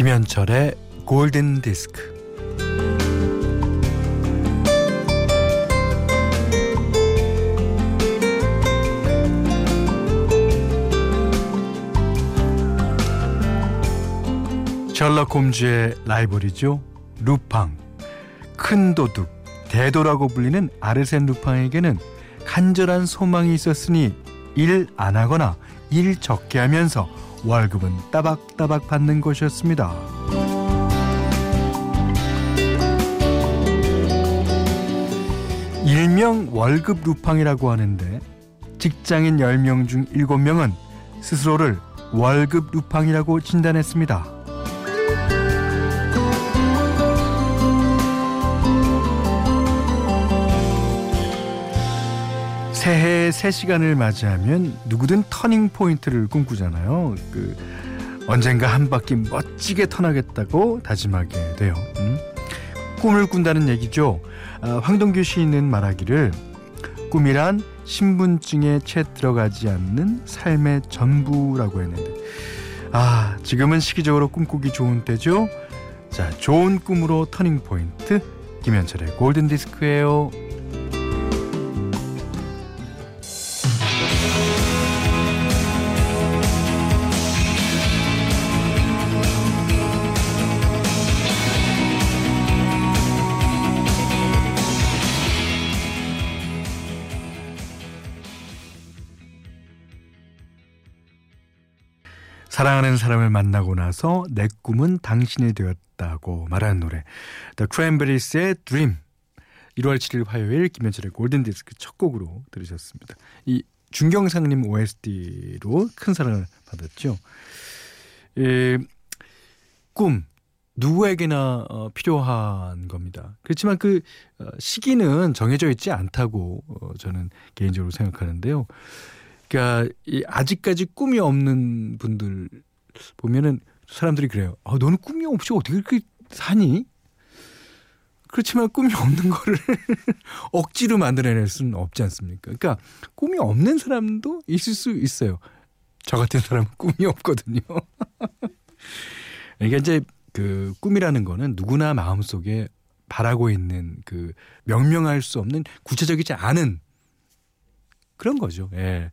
김현철의 골든 디스크. 셜록 홈즈의 라이벌이죠. 루팡. 큰 도둑, 대도라고 불리는 아르센 루팡에게는 간절한 소망이 있었으니 일 안 하거나 일 적게 하면서 월급은 따박따박 받는 것이었습니다. 일명 월급 루팡이라고 하는데 직장인 10명 중 7명은 스스로를 월급 루팡이라고 진단했습니다. 새해 새 시간을 맞이하면 누구든 터닝 포인트를 꿈꾸잖아요. 그 언젠가 한 바퀴 멋지게 턴하겠다고 다짐하게 돼요. 음? 꿈을 꾼다는 얘기죠. 아, 황동규 시인은 말하기를 꿈이란 신분증에 채 들어가지 않는 삶의 전부라고 했는데 아 지금은 시기적으로 꿈꾸기 좋은 때죠. 자 좋은 꿈으로 터닝 포인트 김현철의 골든 디스크예요. 사랑하는 사람을 만나고 나서 내 꿈은 당신이 되었다고 말하는 노래 The Cranberries의 Dream 1월 7일 화요일 김현철의 골든디스크 첫 곡으로 들으셨습니다. 이 준경상님 OST로 큰 사랑을 받았죠. 예, 꿈 누구에게나 어, 필요한 겁니다. 그렇지만 그 어, 시기는 정해져 있지 않다고 어, 저는 개인적으로 생각하는데요. 그러니까 이 아직까지 꿈이 없는 분들 보면은 사람들이 그래요. 아, 너는 꿈이 없이 어떻게 그렇게 사니? 그렇지만 꿈이 없는 거를 억지로 만들어낼 수는 없지 않습니까? 그러니까 꿈이 없는 사람도 있을 수 있어요. 저 같은 사람은 꿈이 없거든요. 그러니까 이제 그 꿈이라는 거는 누구나 마음속에 바라고 있는 그 명명할 수 없는 구체적이지 않은 그런 거죠. 예.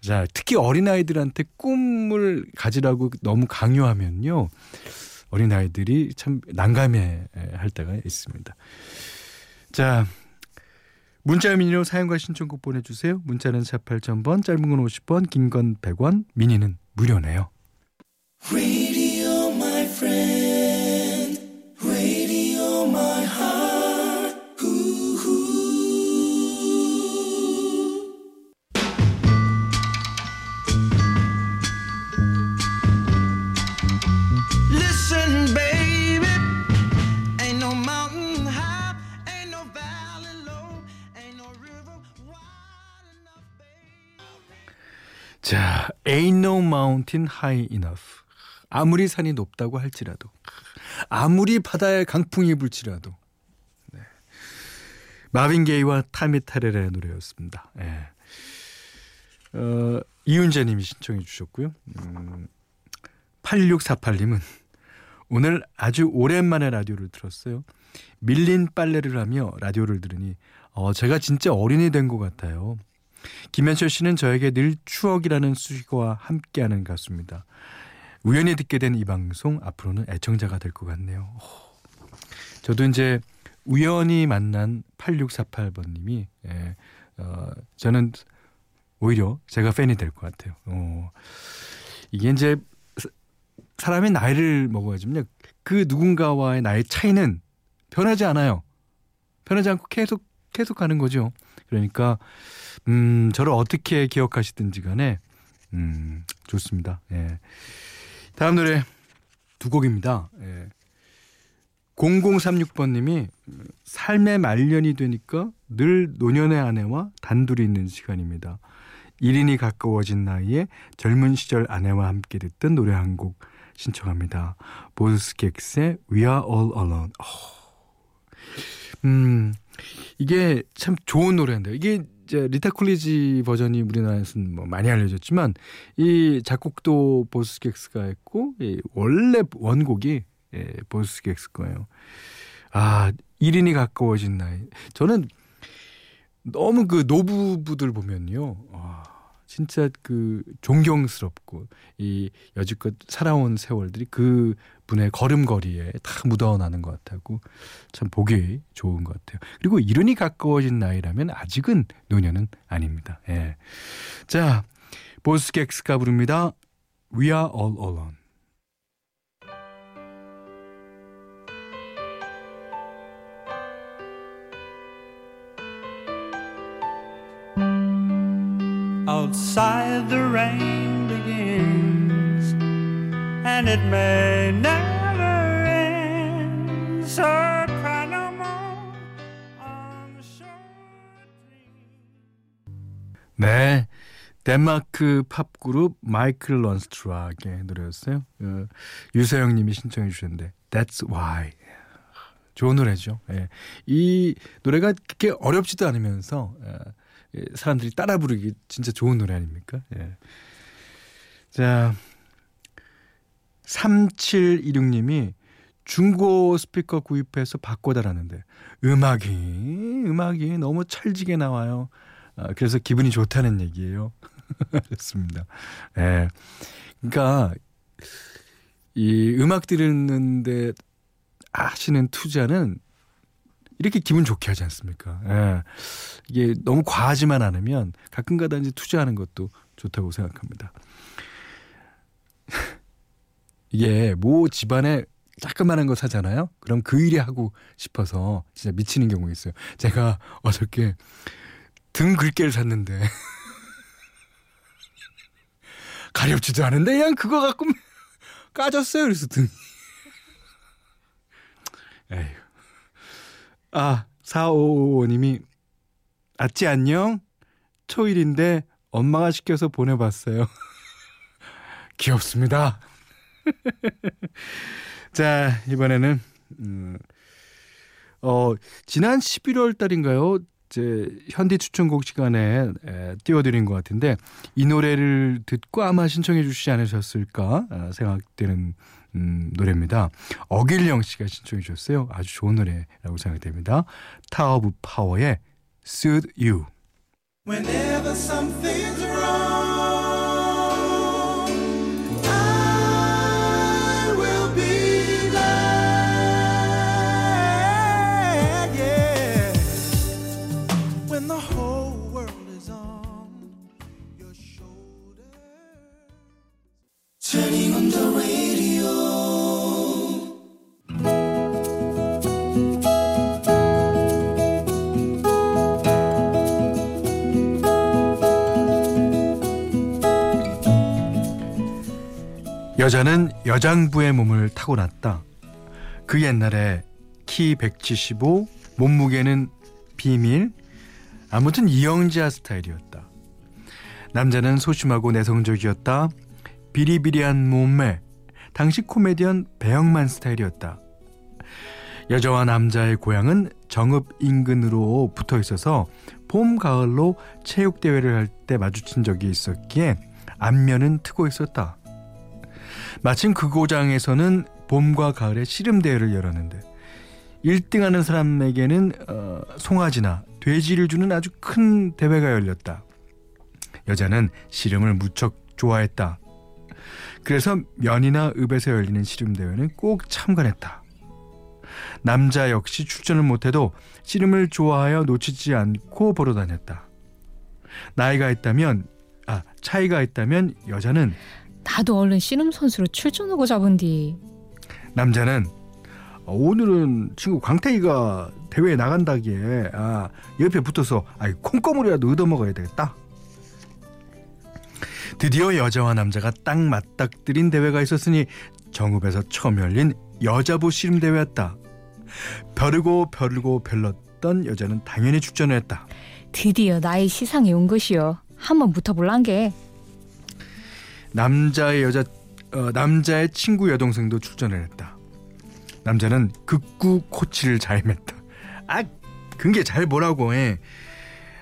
자, 특히 어린아이들한테 꿈을 가지라고 너무 강요하면요. 어린아이들이 참 난감해 할 때가 있습니다. 자, 문자 미니로 사용과 신청곡 보내주세요. 문자는 4 8,000번, 짧은 건 50원, 긴 건 100원, 미니는 무료네요. No mountain high enough. 아무리 산이 높다고 할지라도, 아무리 바다에 강풍이 불지라도. 네. 마빈 게이와 타미 타레의 노래였습니다. 네. 어, 이윤재님이 신청해 주셨고요. 음, 8648님은 오늘 아주 오랜만에 라디오를 들었어요. 밀린 빨래를 하며 라디오를 들으니 어, 제가 진짜 어린이 된 것 같아요. 김현철 씨는 저에게 늘 추억이라는 수식어와 함께하는 가수입니다. 우연히 듣게 된 이 방송 앞으로는 애청자가 될 것 같네요. 저도 이제 우연히 만난 8648번님이 예, 어, 저는 오히려 제가 팬이 될 것 같아요. 어, 이게 이제 사람의 나이를 먹어야지만요. 그 누군가와의 나이 차이는 변하지 않아요. 변하지 않고 계속 계속 가는 거죠. 그러니까 음, 저를 어떻게 기억하시든지 간에 음, 좋습니다. 예. 다음 노래 두 곡입니다. 예. 0036번님이 삶의 말년이 되니까 늘 노년의 아내와 단둘이 있는 시간입니다. 1인이 가까워진 나이에 젊은 시절 아내와 함께 듣던 노래 한 곡 신청합니다. 보스객스의 We Are All Alone. 어. 음, 이게 참 좋은 노래인데요. 이게 이제 리타 콜리지 버전이 우리나라에서는 뭐 많이 알려졌지만 이 작곡도 보스객스가 했고 이 원래 원곡이 예, 보스객스 거예요. 아 1인이 가까워진 나이. 저는 너무 그 노부부들 보면요. 와, 진짜 그 존경스럽고 이 여지껏 살아온 세월들이 그 분의 걸음걸이에 다 묻어나는 것 같다고 참 보기 좋은 것 같아요. 그리고 이른이 가까워진 나이라면 아직은 노년은 아닙니다. 예. 자, 보스객스가 부릅니다. We are all alone. Outside the rain begins and it may never end so cry no more on the shore 네 덴마크 팝 그룹 마이클 런스트락의 노래였어요. 어, 유서영 님이 신청해 주셨는데 That's Why 좋은 노래죠. 예. 이 노래가 그렇게 어렵지도 않으면서 예. 예, 사람들이 따라 부르기 진짜 좋은 노래 아닙니까? 예. 자, 3726님이 중고 스피커 구입해서 바꿔달라는데 음악이 음악이 너무 찰지게 나와요. 아, 그래서 기분이 좋다는 얘기예요. 좋습니다. 예. 그러니까 이 음악 들었는데 하시는 투자는 이렇게 기분 좋게 하지 않습니까? 예. 이게 너무 과하지만 않으면 가끔가다 이제 투자하는 것도 좋다고 생각합니다. 이게 뭐 집안에 자그마한 거 사잖아요. 그럼 그 일이 하고 싶어서 진짜 미치는 경우가 있어요. 제가 어저께 등 글개를 샀는데 가렵지도 않은데 그냥 그거 갖고 까졌어요. 그래서 등. 에휴. 아, 4555님이 아찌 안녕? 초일인데 엄마가 시켜서 보내봤어요. 귀엽습니다. 자, 이번에는, 음, 어, 지난 11월 달인가요? 제 현디 추천곡 시간에 에, 띄워드린 것 같은데 이 노래를 듣고 아마 신청해 주시지 않으셨을까 아, 생각되는 음, 노래입니다. 어길령 씨가 신청해 주셨어요. 아주 좋은 노래라고 생각됩니다. 타워 오브 파워의 Suit You. Whenever something's wrong 여자는 여장부의 몸을 타고났다. 그 옛날에 키 175, 몸무게는 비밀, 아무튼 이영지아 스타일이었다. 남자는 소심하고 내성적이었다. 비리비리한 몸매, 당시 코미디언 배영만 스타일이었다. 여자와 남자의 고향은 정읍 인근으로 붙어 있어서 봄, 가을로 체육대회를 할 때 마주친 적이 있었기에 안면은 트고 있었다. 마침 그 고장에서는 봄과 가을에 씨름 대회를 열었는데 1등하는 사람에게는 어, 송아지나 돼지를 주는 아주 큰 대회가 열렸다. 여자는 씨름을 무척 좋아했다. 그래서 면이나 읍에서 열리는 씨름 대회는 꼭 참관했다. 남자 역시 출전을 못해도 씨름을 좋아하여 놓치지 않고 보러 다녔다. 나이가 있다면, 아, 차이가 있다면 여자는 나도 얼른 씨름 선수로 출전하고 잡은디. 남자는 어, 오늘은 친구 광태이가 대회에 나간다기에 아 옆에 붙어서 아이 콩고물이라도 얻어먹어야 되겠다. 드디어 여자와 남자가 딱 맞닥뜨린 대회가 있었으니 정읍에서 처음 열린 여자부 씨름 대회였다. 벼르고 벼르고 별렀던 여자는 당연히 출전했다. 드디어 나의 시상에 온 것이요. 한번 붙어볼란 게. 남자의 여자 어, 남자의 친구 여동생도 출전을 했다. 남자는 극구 코치를 자임했다. 아, 그게 잘 보라고 해.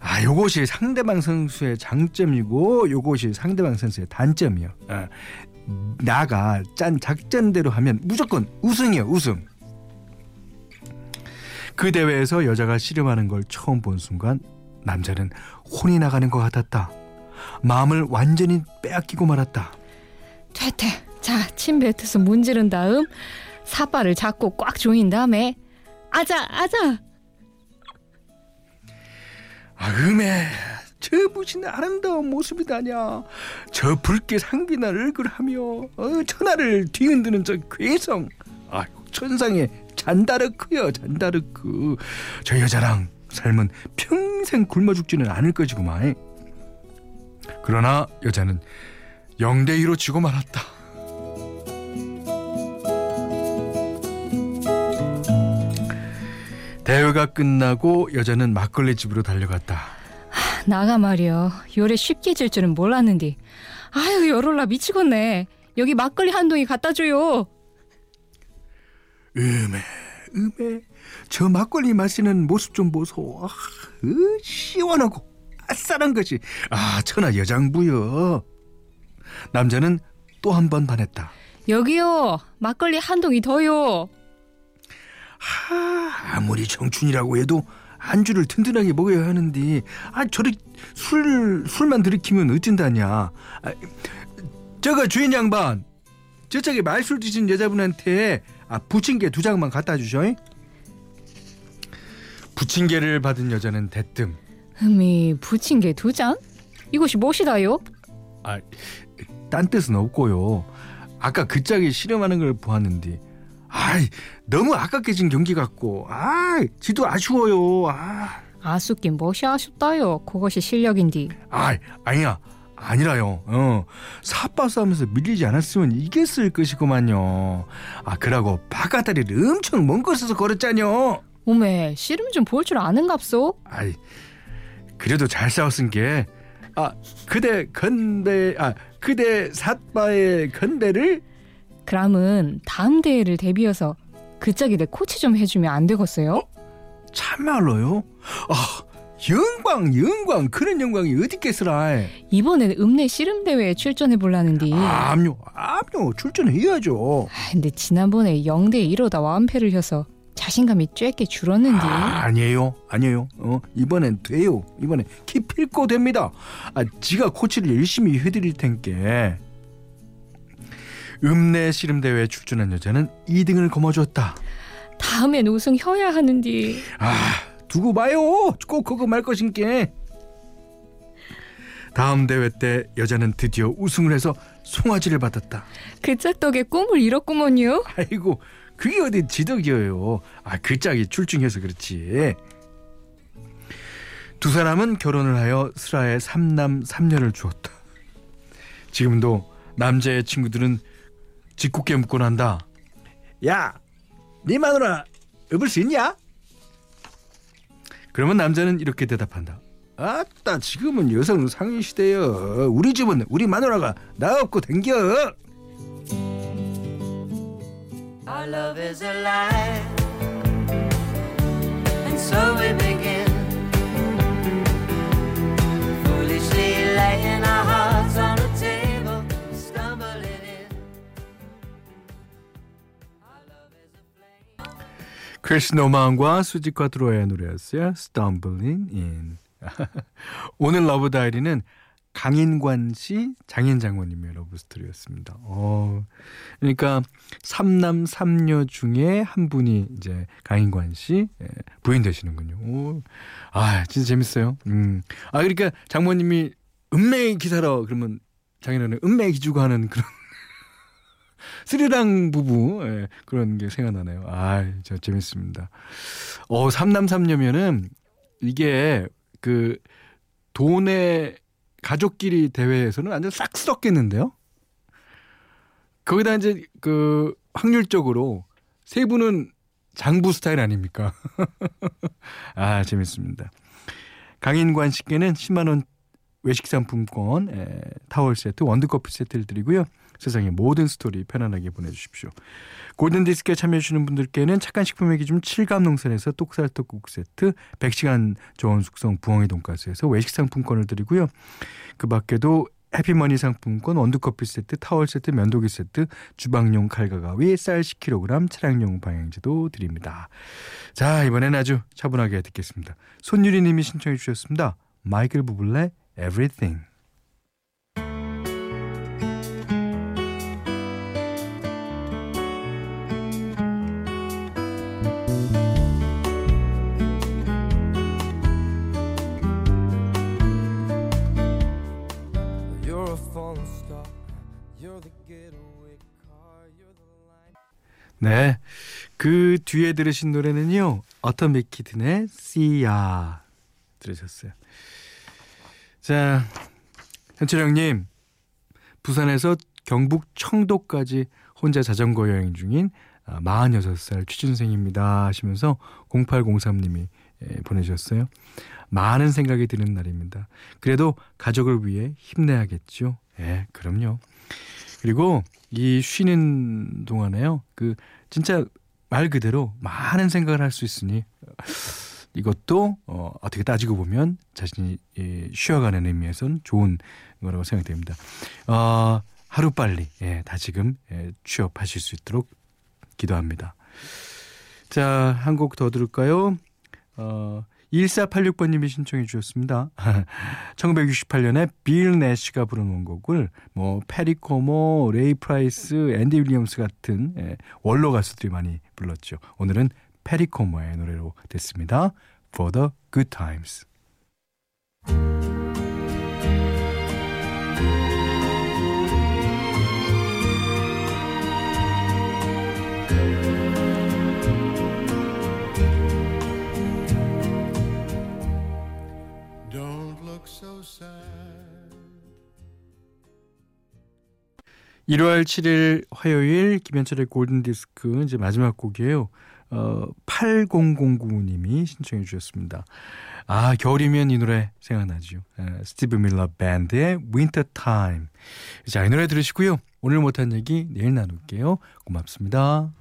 아, 요것이 상대방 선수의 장점이고 요것이 상대방 선수의 단점이요. 아, 나가 짠 작전대로 하면 무조건 우승이요, 우승. 그 대회에서 여자가 씨름하는 걸 처음 본 순간 남자는 혼이 나가는 것 같았다. 마음을 완전히 빼앗기고 말았다. 퇴퇴. 자, 침 뱉어서 문지른 다음 사발을 잡고 꽉 조인 다음에 아자, 아자. 아, 음에 저 무슨 아름다운 모습이다냐. 저 붉게 상비나 얼굴하며 어, 천하를 뒤흔드는 저 괴성. 아, 천상의 잔다르크요, 잔다르크. 저 여자랑 삶은 평생 굶어 죽지는 않을 것이구만. 그러나 여자는 영대 2로 지고 말았다. 대회가 끝나고 여자는 막걸리 집으로 달려갔다. 나가 말이여. 요래 쉽게 질 줄은 몰랐는디. 아유, 열올라 미치겠네. 여기 막걸리 한 동이 갖다 줘요. 음에 음에 저 막걸리 마시는 모습 좀 보소. 아, 으, 시원하고 아싸한 것이 아 천하 여장부여. 남자는 또 한 번 반했다. 여기요. 막걸리 한 동이 더요. 하, 아무리 청춘이라고 해도 안주를 든든하게 먹어야 하는데 아 저리 술 술만 들이키면 어쩐다냐. 아, 저거 주인 양반 저쪽에 말술 드신 여자분한테 아 부침개 두 장만 갖다 주셔. 부침개를 받은 여자는 대뜸 흠이 부침개 두 잔? 이것이 무엇이다요? 아, 딴 뜻은 없고요. 아까 그 짝이 실험하는 걸 보았는데, 아이 너무 아깝게 진 경기 같고, 아, 지도 아쉬워요. 아, 아쉽긴 무엇이 아쉽다요. 그것이 실력인디. 아, 아니야, 아니라요. 어, 사빠 싸움에서 밀리지 않았으면 이겼을 것이구만요. 아, 그러고 바깥다리를 엄청 먼 곳에서 걸었잖요. 오메, 씨름 좀 볼 줄 아는갑소? 아이, 그래도 잘 싸웠은 게, 아, 그대 건대, 아, 그대 삿바의 건대를 그람은 다음 대회를 대비해서 그 짝이 내 코치 좀 해주면 안 되겠어요? 참말로요? 아, 영광, 영광, 그런 영광이 어디 있겠으라. 이번엔 읍내 씨름 대회에 출전해 볼라는디. 아, 암요, 암요, 출전해야죠. 근데 지난번에 0대 1로다 완패를 해서 자신감이 쬐게 줄었는디. 아, 아니에요, 아니에요. 어, 이번엔 돼요. 이번엔 기필코 됩니다. 아, 지가 코치를 열심히 해드릴 텐께. 읍내 씨름 대회에 출전한 여자는 2등을 거머쥐었다. 다음엔 우승 혀야 하는디. 아, 두고 봐요. 꼭 그거 말 것인게. 다음 대회 때 여자는 드디어 우승을 해서 송아지를 받았다. 그 짝 덕에 꿈을 이뤘구먼요. 아이고, 그게 어디 지덕이에요. 아, 그 짝이 출중해서 그렇지. 두 사람은 결혼을 하여 슬하에 삼남 삼녀를 주었다. 지금도 남자의 친구들은 짓궂게 묻곤 한다. 야, 네 마누라 업을 수 있냐? 그러면 남자는 이렇게 대답한다. 아따 지금은 여성 상위 시대여. 우리 집은 우리 마누라가 나 없고 댕겨. Our love is alive, and so we begin. Foolishly laying our hearts on the table, stumbling in. Our love is a flame. 크리스 노만과 수지 쿼트로의 노래였어요. Stumbling In. 오늘 love diary는 강인관 씨, 장인 장모님의 러브 스토리였습니다. 어, 그러니까 삼남 삼녀 중에 한 분이 이제 강인관 씨 예, 부인 되시는군요. 오, 아, 진짜 재밌어요. 음, 아 그러니까 장모님이 은매 기사러 그러면 장인어른 은매 기주고 하는 그런 스리랑 부부 예, 그런 게 생각나네요. 아, 저 재밌습니다. 어, 삼남 삼녀면은 이게 그 돈의 가족끼리 대회에서는 완전 싹 쓸었겠는데요. 거기다 이제 그 확률적으로 세 분은 장부 스타일 아닙니까? 아 재밌습니다. 강인관 씨께는 10만 원 외식 상품권, 에, 타월 세트, 원두커피 세트를 드리고요. 세상의 모든 스토리 편안하게 보내주십시오. 골든디스크에 참여해주시는 분들께는 착한 식품의 기준 칠갑농산에서 쌀떡국 세트, 100시간 저온 숙성 부엉이 돈가스에서 외식 상품권을 드리고요. 그 밖에도 해피머니 상품권, 원두커피 세트, 타월 세트, 면도기 세트, 주방용 칼과 가위, 쌀 10kg, 차량용 방향제도 드립니다. 자, 이번엔 아주 차분하게 듣겠습니다. 손유리 님이 신청해 주셨습니다. 마이클 부블레, Everything. 네. 그 뒤에 들으신 노래는요. 어터믹 키튼의 씨야 들으셨어요. 자, 현철 형님. 부산에서 경북 청도까지 혼자 자전거 여행 중인 46살 취준생입니다 하시면서 0803님이 보내주셨어요. 많은 생각이 드는 날입니다. 그래도 가족을 위해 힘내야겠죠. 예, 그럼요. 그리고 이 쉬는 동안에요. 그 진짜 말 그대로 많은 생각을 할 수 있으니 이것도 어, 어떻게 따지고 보면 자신이 예, 쉬어가는 의미에선 좋은 거라고 생각됩니다. 어, 하루 빨리 예, 다 지금 예, 취업하실 수 있도록 기도합니다. 자, 한 곡 더 들을까요? 어, 1486번님이 신청해 주셨습니다. 1968년에 빌 내시가 부른 원곡을 뭐 페리코모, 레이 프라이스, 앤디 윌리엄스 같은 예, 원로 가수들이 많이 불렀죠. 오늘은 페리코모의 노래로 됐습니다. For the Good Times. 1월 7일 화요일 김현철의 골든 디스크 이제 마지막 곡이에요. 어 8009님이 신청해 주셨습니다. 아, 겨울이면 이 노래 생각나죠. 에, 스티브 밀러 밴드의 Winter Time. 자, 이 노래 들으시고요. 오늘 못한 얘기 내일 나눌게요. 고맙습니다.